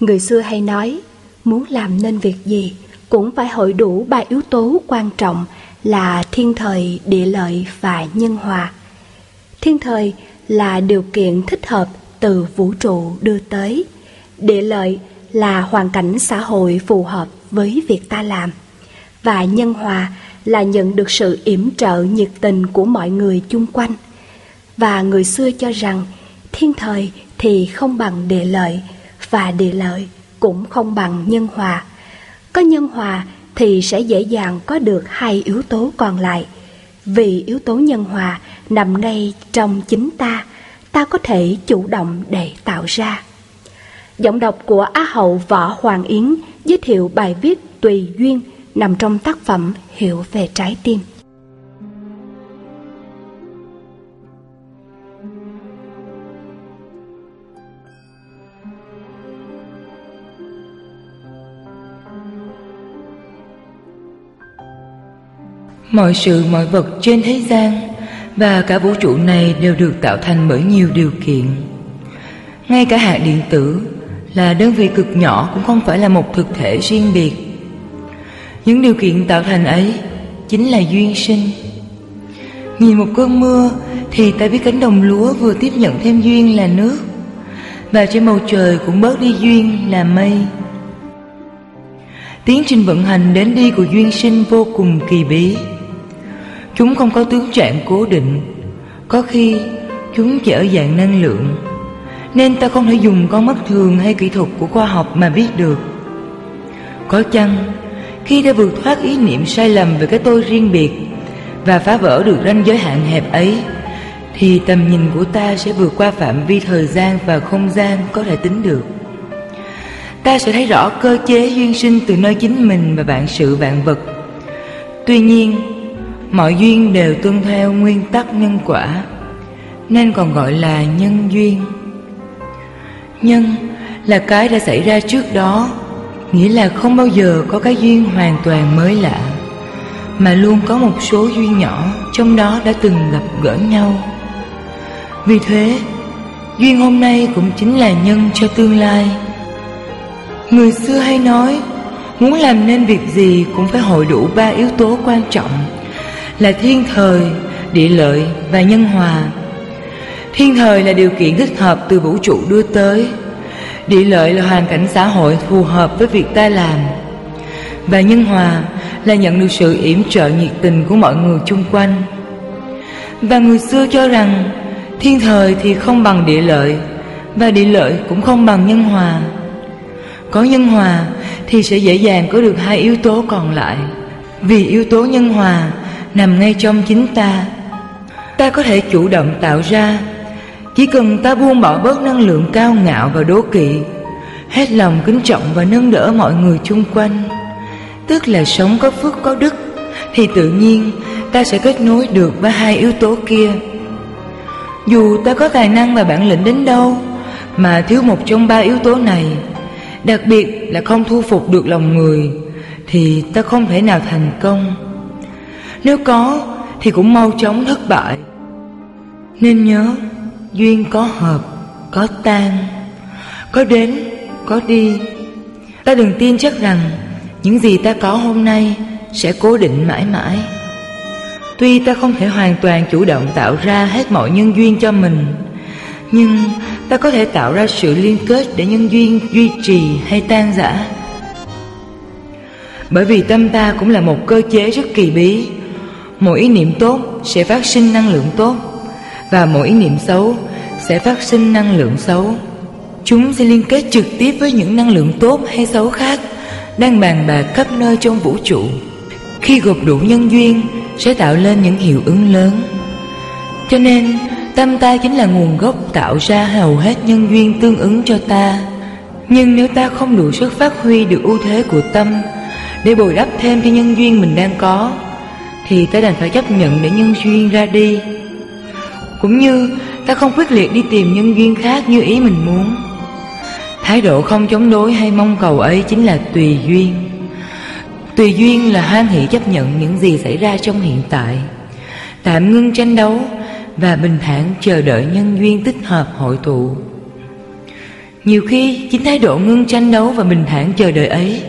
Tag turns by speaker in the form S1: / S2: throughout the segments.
S1: Người xưa hay nói, muốn làm nên việc gì cũng phải hội đủ ba yếu tố quan trọng là thiên thời, địa lợi và nhân hòa. Thiên thời là điều kiện thích hợp từ vũ trụ đưa tới. Địa lợi là hoàn cảnh xã hội phù hợp với việc ta làm. Và nhân hòa là nhận được sự yểm trợ nhiệt tình của mọi người chung quanh. Và người xưa cho rằng thiên thời thì không bằng địa lợi và địa lợi cũng không bằng nhân hòa. Có nhân hòa thì sẽ dễ dàng có được hai yếu tố còn lại. Vì yếu tố nhân hòa nằm ngay trong chính ta, ta có thể chủ động để tạo ra. Giọng đọc của Á hậu Võ Hoàng Yến giới thiệu bài viết Tùy Duyên nằm trong tác phẩm Hiểu về trái tim.
S2: Mọi sự, mọi vật trên thế gian và cả vũ trụ này đều được tạo thành bởi nhiều điều kiện. Ngay cả hạt điện tử là đơn vị cực nhỏ cũng không phải là một thực thể riêng biệt. Những điều kiện tạo thành ấy chính là duyên sinh. Nhìn một cơn mưa thì ta biết cánh đồng lúa vừa tiếp nhận thêm duyên là nước và trên bầu trời cũng bớt đi duyên là mây. Tiến trình vận hành đến đi của duyên sinh vô cùng kỳ bí. Chúng không có tướng trạng cố định. Có khi, chúng chỉ ở dạng năng lượng. Nên ta không thể dùng con mắt thường hay kỹ thuật của khoa học mà biết được. Có chăng, khi đã vượt thoát ý niệm sai lầm về cái tôi riêng biệt Và phá vỡ được ranh giới hạn hẹp ấy, Thì tầm nhìn của ta sẽ vượt qua phạm vi thời gian và không gian có thể tính được. Ta sẽ thấy rõ cơ chế duyên sinh từ nơi chính mình và vạn sự vạn vật. Tuy nhiên Mọi duyên đều tuân theo nguyên tắc nhân quả, Nên còn gọi là nhân duyên. Nhân là cái đã xảy ra trước đó, Nghĩa là không bao giờ có cái duyên hoàn toàn mới lạ, Mà luôn có một số duyên nhỏ Trong đó đã từng gặp gỡ nhau. Vì thế, Duyên hôm nay cũng chính là nhân cho tương lai. Người xưa hay nói, Muốn làm nên việc gì cũng phải hội đủ ba yếu tố quan trọng là thiên thời, địa lợi và nhân hòa. Thiên thời là điều kiện thích hợp từ vũ trụ đưa tới. Địa lợi là hoàn cảnh xã hội phù hợp với việc ta làm. Và nhân hòa là nhận được sự yểm trợ nhiệt tình của mọi người chung quanh. Và người xưa cho rằng thiên thời thì không bằng địa lợi và địa lợi cũng không bằng nhân hòa. Có nhân hòa thì sẽ dễ dàng có được hai yếu tố còn lại. Vì yếu tố nhân hòa nằm ngay trong chính ta. Ta có thể chủ động tạo ra. Chỉ cần ta buông bỏ bớt năng lượng cao ngạo và đố kỵ, hết lòng kính trọng và nâng đỡ mọi người chung quanh, tức là sống có phước có đức, thì tự nhiên ta sẽ kết nối được với hai yếu tố kia. Dù ta có tài năng và bản lĩnh đến đâu, mà thiếu một trong ba yếu tố này, đặc biệt là không thu phục được lòng người, thì ta không thể nào thành công nếu có, thì cũng mau chóng thất bại. Nên nhớ, Duyên có hợp, Có tan. Có đến, Có đi. Ta đừng tin chắc rằng Những gì ta có hôm nay Sẽ cố định mãi mãi. Tuy ta không thể hoàn toàn chủ động tạo ra hết mọi nhân duyên cho mình, Nhưng ta có thể tạo ra sự liên kết để nhân duyên duy trì hay tan rã. Bởi vì tâm ta cũng là một cơ chế rất kỳ bí. Mỗi ý niệm tốt sẽ phát sinh năng lượng tốt, Và mỗi ý niệm xấu sẽ phát sinh năng lượng xấu. Chúng sẽ liên kết trực tiếp với những năng lượng tốt hay xấu khác Đang bàn bạc khắp nơi trong vũ trụ. Khi gộp đủ nhân duyên, sẽ tạo lên những hiệu ứng lớn. Cho nên, tâm ta chính là nguồn gốc tạo ra hầu hết nhân duyên tương ứng cho ta. Nhưng nếu ta không đủ sức phát huy được ưu thế của tâm Để bồi đắp thêm cho nhân duyên mình đang có thì ta đành phải chấp nhận để nhân duyên ra đi. Cũng như ta không quyết liệt đi tìm nhân duyên khác như ý mình muốn. Thái độ không chống đối hay mong cầu ấy chính là tùy duyên. Tùy duyên là hoan hỷ chấp nhận những gì xảy ra trong hiện tại. Tạm ngưng tranh đấu Và bình thản chờ đợi nhân duyên tích hợp hội tụ. Nhiều khi chính thái độ ngưng tranh đấu và bình thản chờ đợi ấy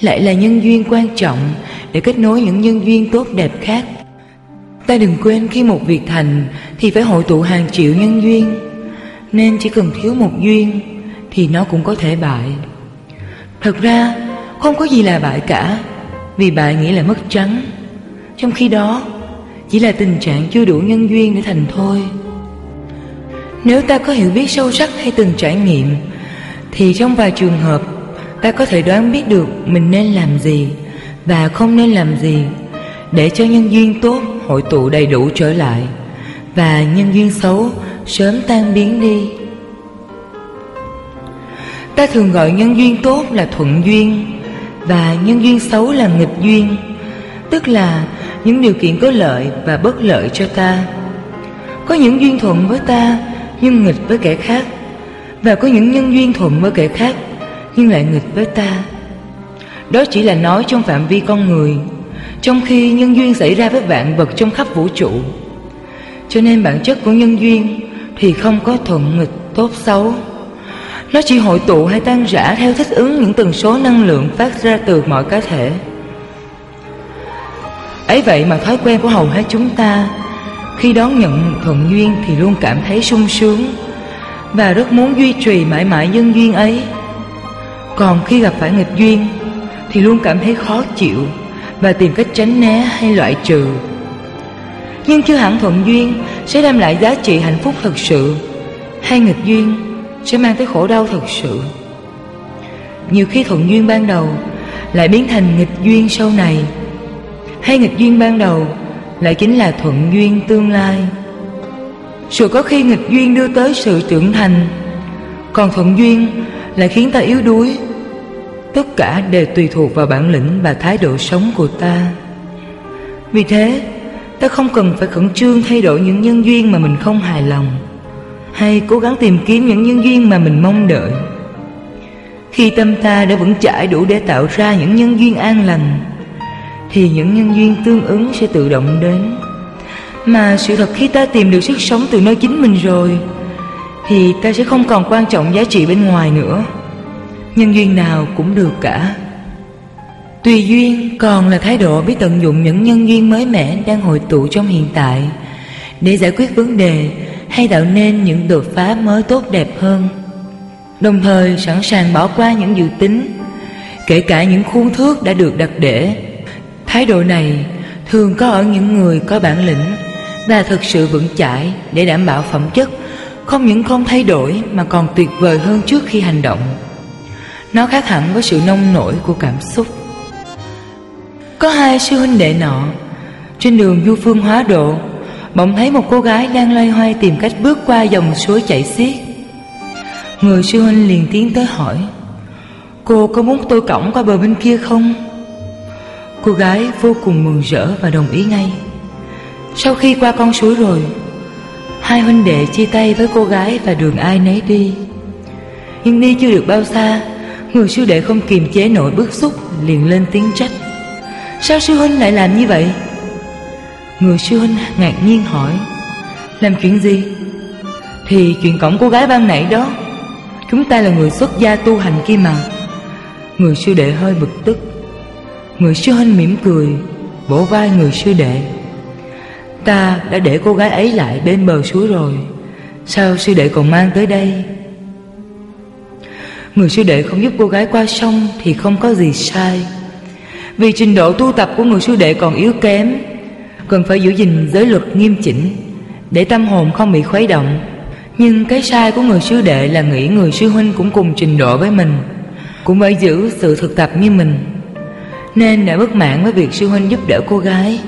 S2: lại là nhân duyên quan trọng để kết nối những nhân duyên tốt đẹp khác. Ta đừng quên khi một việc thành thì phải hội tụ hàng triệu nhân duyên. Nên chỉ cần thiếu một duyên thì nó cũng có thể bại. Thật ra, không có gì là bại cả, Vì bại nghĩa là mất trắng. Trong khi đó, chỉ là tình trạng chưa đủ nhân duyên để thành thôi. Nếu ta có hiểu biết sâu sắc hay từng trải nghiệm, Thì trong vài trường hợp Ta có thể đoán biết được mình nên làm gì Và không nên làm gì Để cho nhân duyên tốt hội tụ đầy đủ trở lại Và nhân duyên xấu sớm tan biến đi. Ta thường gọi nhân duyên tốt là thuận duyên Và nhân duyên xấu là nghịch duyên, Tức là những điều kiện có lợi và bất lợi cho ta. Có những duyên thuận với ta nhưng nghịch với kẻ khác Và có những nhân duyên thuận với kẻ khác nhưng lại nghịch với ta. Đó chỉ là nói trong phạm vi con người, Trong khi nhân duyên xảy ra với vạn vật trong khắp vũ trụ. Cho nên bản chất của nhân duyên thì không có thuận nghịch tốt xấu. Nó chỉ hội tụ hay tan rã theo thích ứng những tần số năng lượng phát ra từ mọi cá thể. Ấy vậy mà thói quen của hầu hết chúng ta, khi đón nhận thuận duyên thì luôn cảm thấy sung sướng và rất muốn duy trì mãi mãi nhân duyên ấy còn khi gặp phải nghịch duyên, thì luôn cảm thấy khó chịu và tìm cách tránh né hay loại trừ. Nhưng chưa hẳn thuận duyên sẽ đem lại giá trị hạnh phúc thật sự, hay nghịch duyên sẽ mang tới khổ đau thật sự. Nhiều khi thuận duyên ban đầu lại biến thành nghịch duyên sau này, hay nghịch duyên ban đầu lại chính là thuận duyên tương lai. Sự có khi nghịch duyên đưa tới sự trưởng thành, còn thuận duyên lại khiến ta yếu đuối tất cả đều tùy thuộc vào bản lĩnh và thái độ sống của ta. Vì thế, ta không cần phải khẩn trương thay đổi những nhân duyên mà mình không hài lòng, hay cố gắng tìm kiếm những nhân duyên mà mình mong đợi. Khi tâm ta đã vững chãi đủ để tạo ra những nhân duyên an lành, thì những nhân duyên tương ứng sẽ tự động đến. Mà sự thật khi ta tìm được sức sống từ nơi chính mình rồi, thì ta sẽ không còn quan trọng giá trị bên ngoài nữa nhân duyên nào cũng được cả. Tùy duyên, còn là thái độ biết tận dụng những nhân duyên mới mẻ đang hội tụ trong hiện tại. Để giải quyết vấn đề, hay tạo nên những đột phá mới tốt đẹp hơn. Đồng thời, sẵn sàng bỏ qua những dự tính, kể cả những khuôn thước đã được đặt để. Thái độ này thường có ở những người có bản lĩnh và thực sự vững chãi để đảm bảo phẩm chất, không những không thay đổi mà còn tuyệt vời hơn trước khi hành động nó khác hẳn với sự nông nổi của cảm xúc. Có hai sư huynh đệ nọ, trên đường du phương hóa độ, bỗng thấy một cô gái đang loay hoay tìm cách bước qua dòng suối chảy xiết. Người sư huynh liền tiến tới hỏi, cô có muốn tôi cõng qua bờ bên kia không? Cô gái vô cùng mừng rỡ và đồng ý ngay. Sau khi qua con suối rồi, hai huynh đệ chia tay với cô gái và đường ai nấy đi. Nhưng đi chưa được bao xa người sư đệ không kiềm chế nổi bức xúc, liền lên tiếng trách. Sao sư huynh lại làm như vậy? Người sư huynh ngạc nhiên hỏi. Làm chuyện gì? Thì chuyện cổng cô gái ban nãy đó. Chúng ta là người xuất gia tu hành kia mà. Người sư đệ hơi bực tức. Người sư huynh mỉm cười Vỗ vai người sư đệ. Ta đã để cô gái ấy lại bên bờ suối rồi. Sao sư đệ còn mang tới đây? Người sư đệ không giúp cô gái qua sông Thì không có gì sai. Vì trình độ tu tập của người sư đệ còn yếu kém, cần phải giữ gìn giới luật nghiêm chỉnh để tâm hồn không bị khuấy động. Nhưng cái sai của người sư đệ là nghĩ người sư huynh cũng cùng trình độ với mình, cũng phải giữ sự thực tập như mình. Nên đã bất mãn với việc sư huynh giúp đỡ cô gái.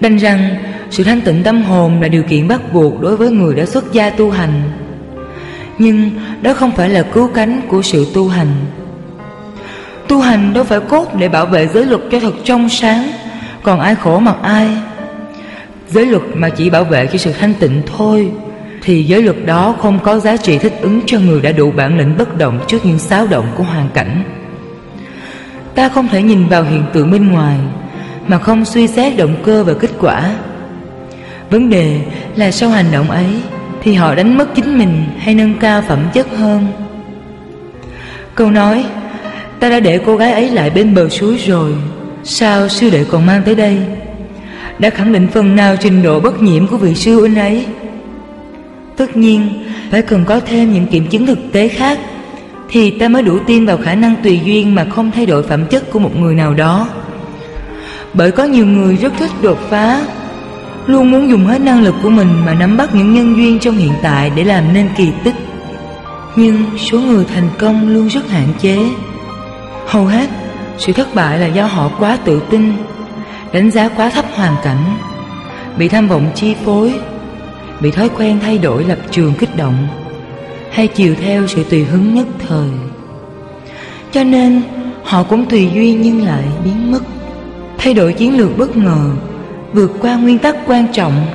S2: Đành rằng sự thanh tịnh tâm hồn là điều kiện bắt buộc đối với người đã xuất gia tu hành nhưng đó không phải là cứu cánh của sự tu hành. Tu hành đâu phải cốt để bảo vệ giới luật cho thật trong sáng, còn ai khổ mặc ai. Giới luật mà chỉ bảo vệ cho sự thanh tịnh thôi, Thì giới luật đó không có giá trị thích ứng cho người đã đủ bản lĩnh bất động trước những xáo động của hoàn cảnh. Ta không thể nhìn vào hiện tượng bên ngoài, Mà không suy xét động cơ và kết quả. Vấn đề là sau hành động ấy thì họ đánh mất chính mình hay nâng cao phẩm chất hơn? Câu nói, Ta đã để cô gái ấy lại bên bờ suối rồi, Sao sư đệ còn mang tới đây? Đã khẳng định phần nào trình độ bất nhiễm của vị sư huynh ấy? Tất nhiên, Phải cần có thêm những kiểm chứng thực tế khác Thì ta mới đủ tin vào khả năng tùy duyên Mà không thay đổi phẩm chất của một người nào đó. Bởi có nhiều người rất thích đột phá Luôn muốn dùng hết năng lực của mình Mà nắm bắt những nhân duyên trong hiện tại Để làm nên kỳ tích. Nhưng số người thành công luôn rất hạn chế. Hầu hết, sự thất bại là do họ quá tự tin, Đánh giá quá thấp hoàn cảnh, Bị tham vọng chi phối, Bị thói quen thay đổi lập trường kích động, Hay chiều theo sự tùy hứng nhất thời. Cho nên, họ cũng tùy duyên nhưng lại biến mất, Thay đổi chiến lược bất ngờ. Vượt qua nguyên tắc quan trọng,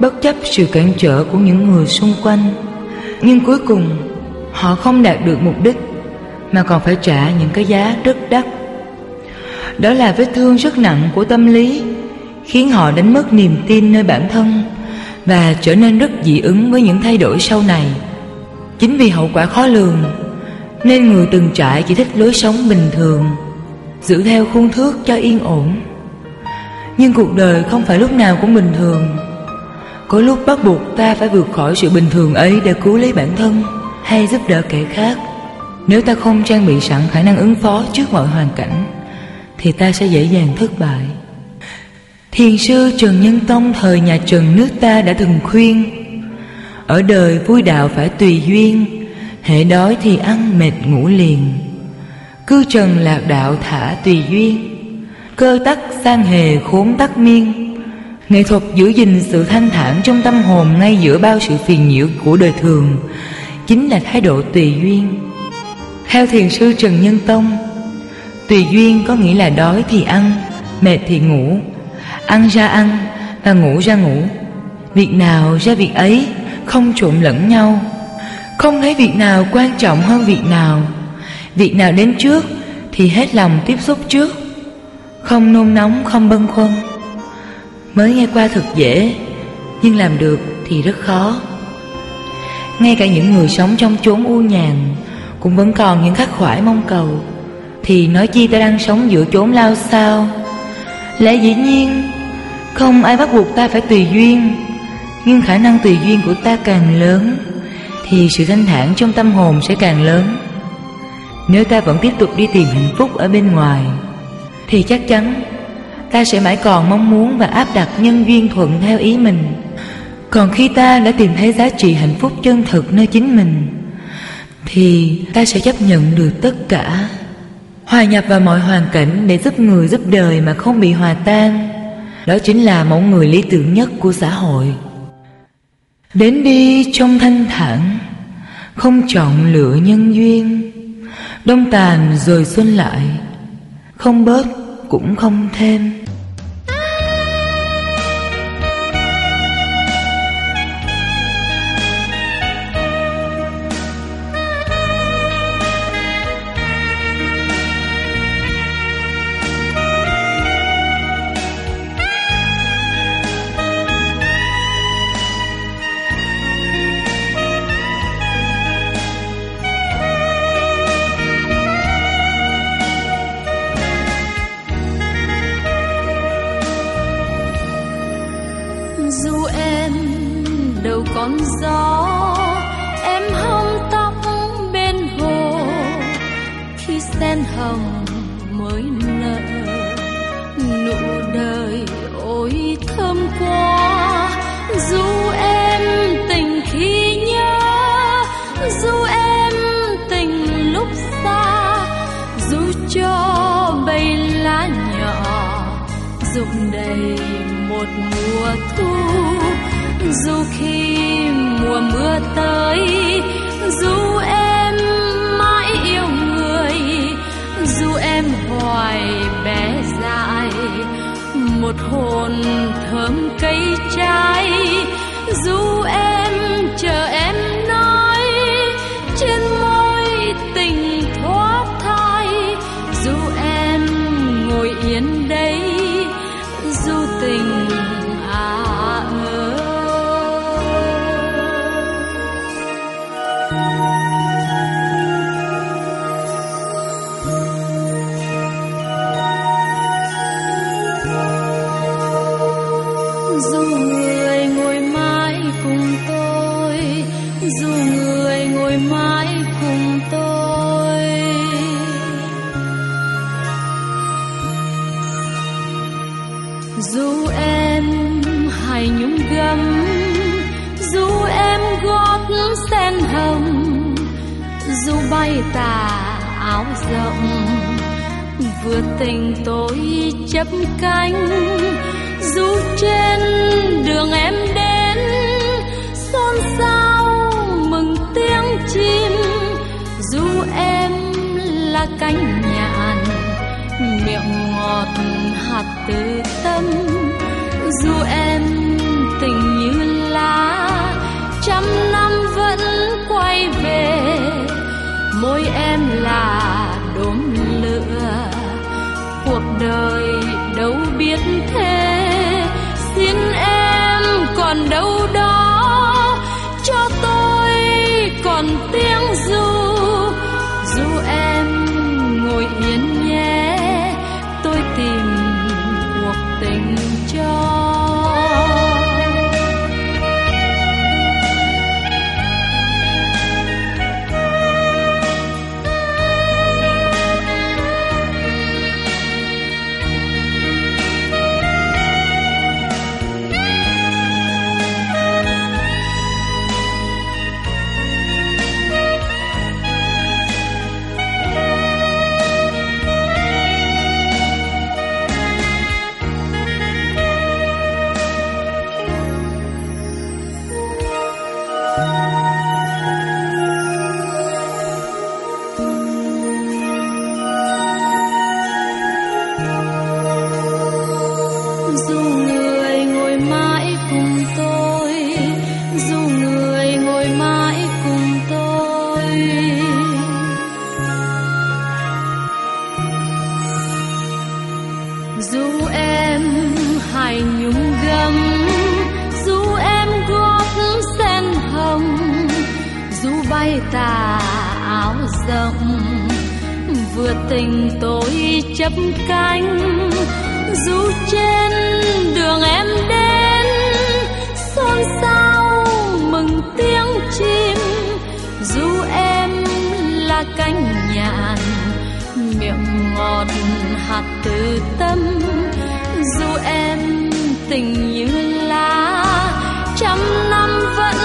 S2: Bất chấp sự cản trở của những người xung quanh. Nhưng cuối cùng, Họ không đạt được mục đích, Mà còn phải trả những cái giá rất đắt. Đó là vết thương rất nặng của tâm lý, Khiến họ đánh mất niềm tin nơi bản thân Và trở nên rất dị ứng với những thay đổi sau này. Chính vì hậu quả khó lường, Nên người từng trải chỉ thích lối sống bình thường, Giữ theo khuôn thước cho yên ổn. Nhưng cuộc đời không phải lúc nào cũng bình thường. Có lúc bắt buộc ta phải vượt khỏi sự bình thường ấy Để cứu lấy bản thân Hay giúp đỡ kẻ khác. Nếu ta không trang bị sẵn khả năng ứng phó trước mọi hoàn cảnh, thì ta sẽ dễ dàng thất bại. Thiền sư Trần Nhân Tông thời nhà Trần nước ta đã từng khuyên, Ở đời vui đạo phải tùy duyên Hệ đói thì ăn mệt ngủ liền. Cư trần lạc đạo thả tùy duyên. Cơ tắc sang hề khốn tắc miên Nghệ thuật giữ gìn sự thanh thản trong tâm hồn Ngay giữa bao sự phiền nhiễu của đời thường Chính là thái độ tùy duyên Theo thiền sư Trần Nhân Tông Tùy duyên có nghĩa là đói thì ăn, mệt thì ngủ, ăn ra ăn và ngủ ra ngủ. Việc nào ra việc ấy, không trộn lẫn nhau. Không thấy việc nào quan trọng hơn việc nào. Việc nào đến trước thì hết lòng tiếp xúc trước. Không nôn nóng, không bâng khuâng. Mới nghe qua thật dễ, nhưng làm được thì rất khó. Ngay cả những người sống trong chốn u nhàn cũng vẫn còn những khắc khoải mong cầu thì nói chi ta đang sống giữa chốn lao sao Lẽ dĩ nhiên Không ai bắt buộc ta phải tùy duyên Nhưng khả năng tùy duyên của ta càng lớn Thì sự thanh thản trong tâm hồn sẽ càng lớn Nếu ta vẫn tiếp tục đi tìm hạnh phúc ở bên ngoài thì chắc chắn Ta sẽ mãi còn mong muốn và áp đặt nhân duyên thuận theo ý mình. Còn khi ta đã tìm thấy giá trị hạnh phúc chân thực nơi chính mình, Thì ta sẽ chấp nhận được tất cả, Hòa nhập vào mọi hoàn cảnh để giúp người giúp đời mà không bị hòa tan. Đó chính là mẫu người lý tưởng nhất của xã hội. Đến đi trong thanh thản, Không chọn lựa nhân duyên, Đông tàn rồi xuân lại, Không bớt cũng không thêm.
S3: dù em tình khi nhớ, dù em tình lúc xa, dù cho bay lá nhỏ dục đầy một mùa thu, dù khi mùa mưa tới, dù em mãi yêu người, dù em hoài một hồn thơm cây trái dù em chờ em dù em hài nhung gấm, dù em gót sen hồng, dù bay tà áo rộng vượt tình tôi chấp cánh, dù trên đường em đến, xôn xao mừng tiếng chim, dù em là cánh nhạn, miệng ngọt hạt từ tâm hạt từ tâm. Dù em tình như lá, trăm năm vẫn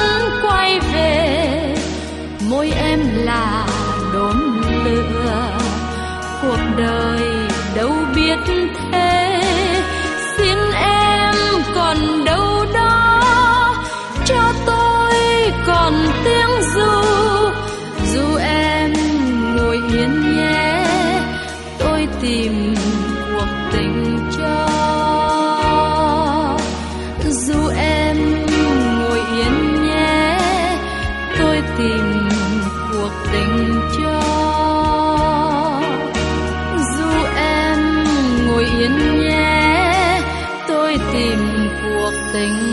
S3: quay về. Môi em là đốm lửa, cuộc đời tình